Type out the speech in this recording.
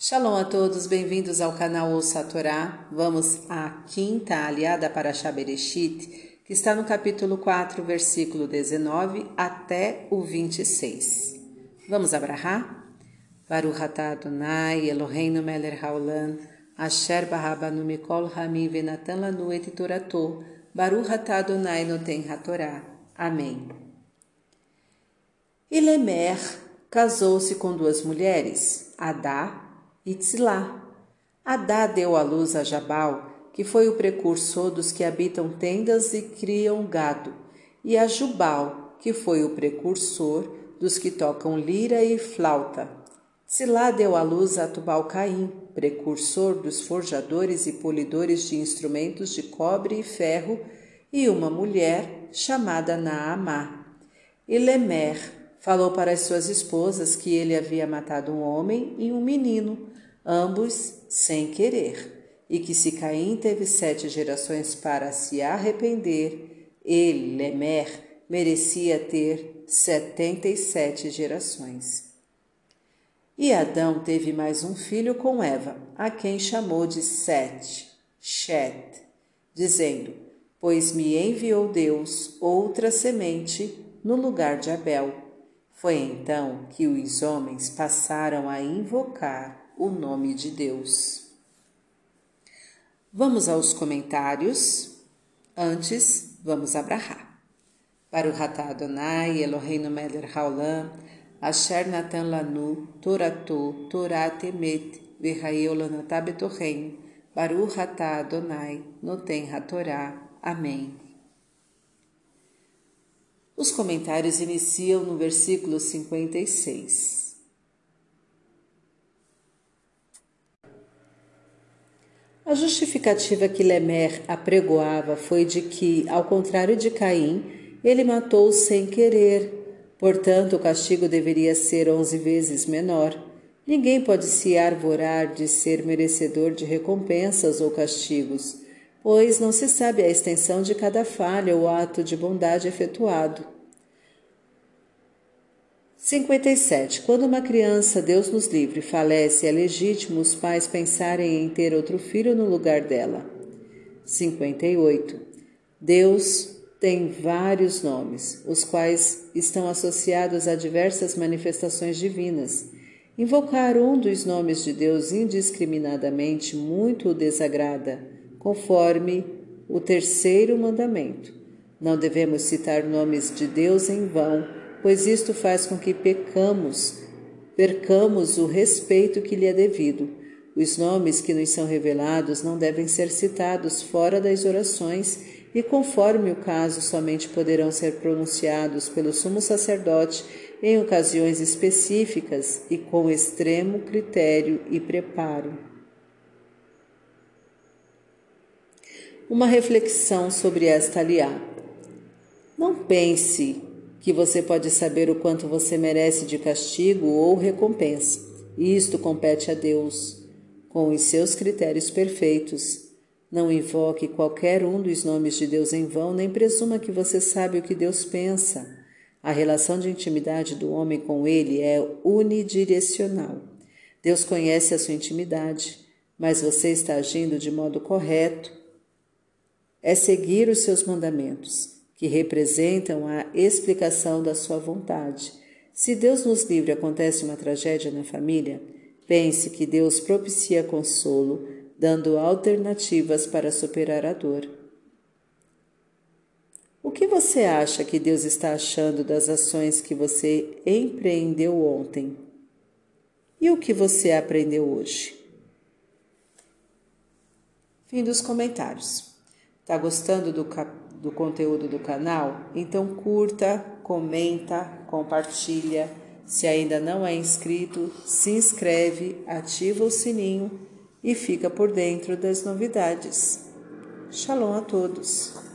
Shalom a todos, bem-vindos ao canal Ouça a Torá. Vamos à quinta aliada para Shabereshit, que está no capítulo 4, versículo 19 até o 26. Vamos abrahar? Baruch atah Adonai, Eloheinu melech haolam, asher barabanu mikol hamim venatan lanu et torato, Baruch atah Adonai noten hatorá. Amém. Ilemer casou-se com duas mulheres, Adá e Tzilá. Adá deu à luz a Jabal, que foi o precursor dos que habitam tendas e criam gado, e a Jubal, que foi o precursor dos que tocam lira e flauta. Tzilá deu à luz a Tubal-Caim, precursor dos forjadores e polidores de instrumentos de cobre e ferro, e uma mulher chamada Naamá. E Lemer falou para as suas esposas que ele havia matado um homem e um menino, ambos sem querer, e que se Caim teve sete gerações para se arrepender, ele, Lemer, merecia ter setenta e sete gerações. E Adão teve mais um filho com Eva, a quem chamou de Sete, Shet, dizendo: Pois me enviou Deus outra semente no lugar de Abel. Foi então que os homens passaram a invocar o nome de Deus. Vamos aos comentários. Antes, vamos abrahar. Para o Ratá Adonai, Eloheinu Meler Haolam, Asher Natan Lanu, Toratu, Torat Emet, Verraeu Lanatá Betorren, Baru Ratá Adonai, Noten Hatorá. Amém. Os comentários iniciam no versículo 56. A justificativa que Lemer apregoava foi de que, ao contrário de Caim, ele matou sem querer. Portanto, o castigo deveria ser onze vezes menor. Ninguém pode se arvorar de ser merecedor de recompensas ou castigos, pois não se sabe a extensão de cada falha ou ato de bondade efetuado. 57. Quando uma criança, Deus nos livre, falece, é legítimo os pais pensarem em ter outro filho no lugar dela. 58. Deus tem vários nomes, os quais estão associados a diversas manifestações divinas. Invocar um dos nomes de Deus indiscriminadamente muito o desagrada, conforme o terceiro mandamento. Não devemos citar nomes de Deus em vão pois isto faz com que pecamos, percamos o respeito que lhe é devido. Os nomes que nos são revelados não devem ser citados fora das orações e, conforme o caso, somente poderão ser pronunciados pelo sumo sacerdote em ocasiões específicas e com extremo critério e preparo. Uma reflexão sobre esta aliá. Não pense que você pode saber o quanto você merece de castigo ou recompensa. Isto compete a Deus, com os seus critérios perfeitos. Não invoque qualquer um dos nomes de Deus em vão, nem presuma que você sabe o que Deus pensa. A relação de intimidade do homem com ele é unidirecional. Deus conhece a sua intimidade, mas você está agindo de modo correto. É seguir os seus mandamentos que representam a explicação da sua vontade. Se Deus nos livre acontece uma tragédia na família, pense que Deus propicia consolo, dando alternativas para superar a dor. O que você acha que Deus está achando das ações que você empreendeu ontem? E o que você aprendeu hoje? Fim dos comentários. Tá gostando do capítulo? Do conteúdo do canal, então curta, comenta, compartilha. Se ainda não é inscrito, se inscreve, ativa o sininho e fica por dentro das novidades. Shalom a todos!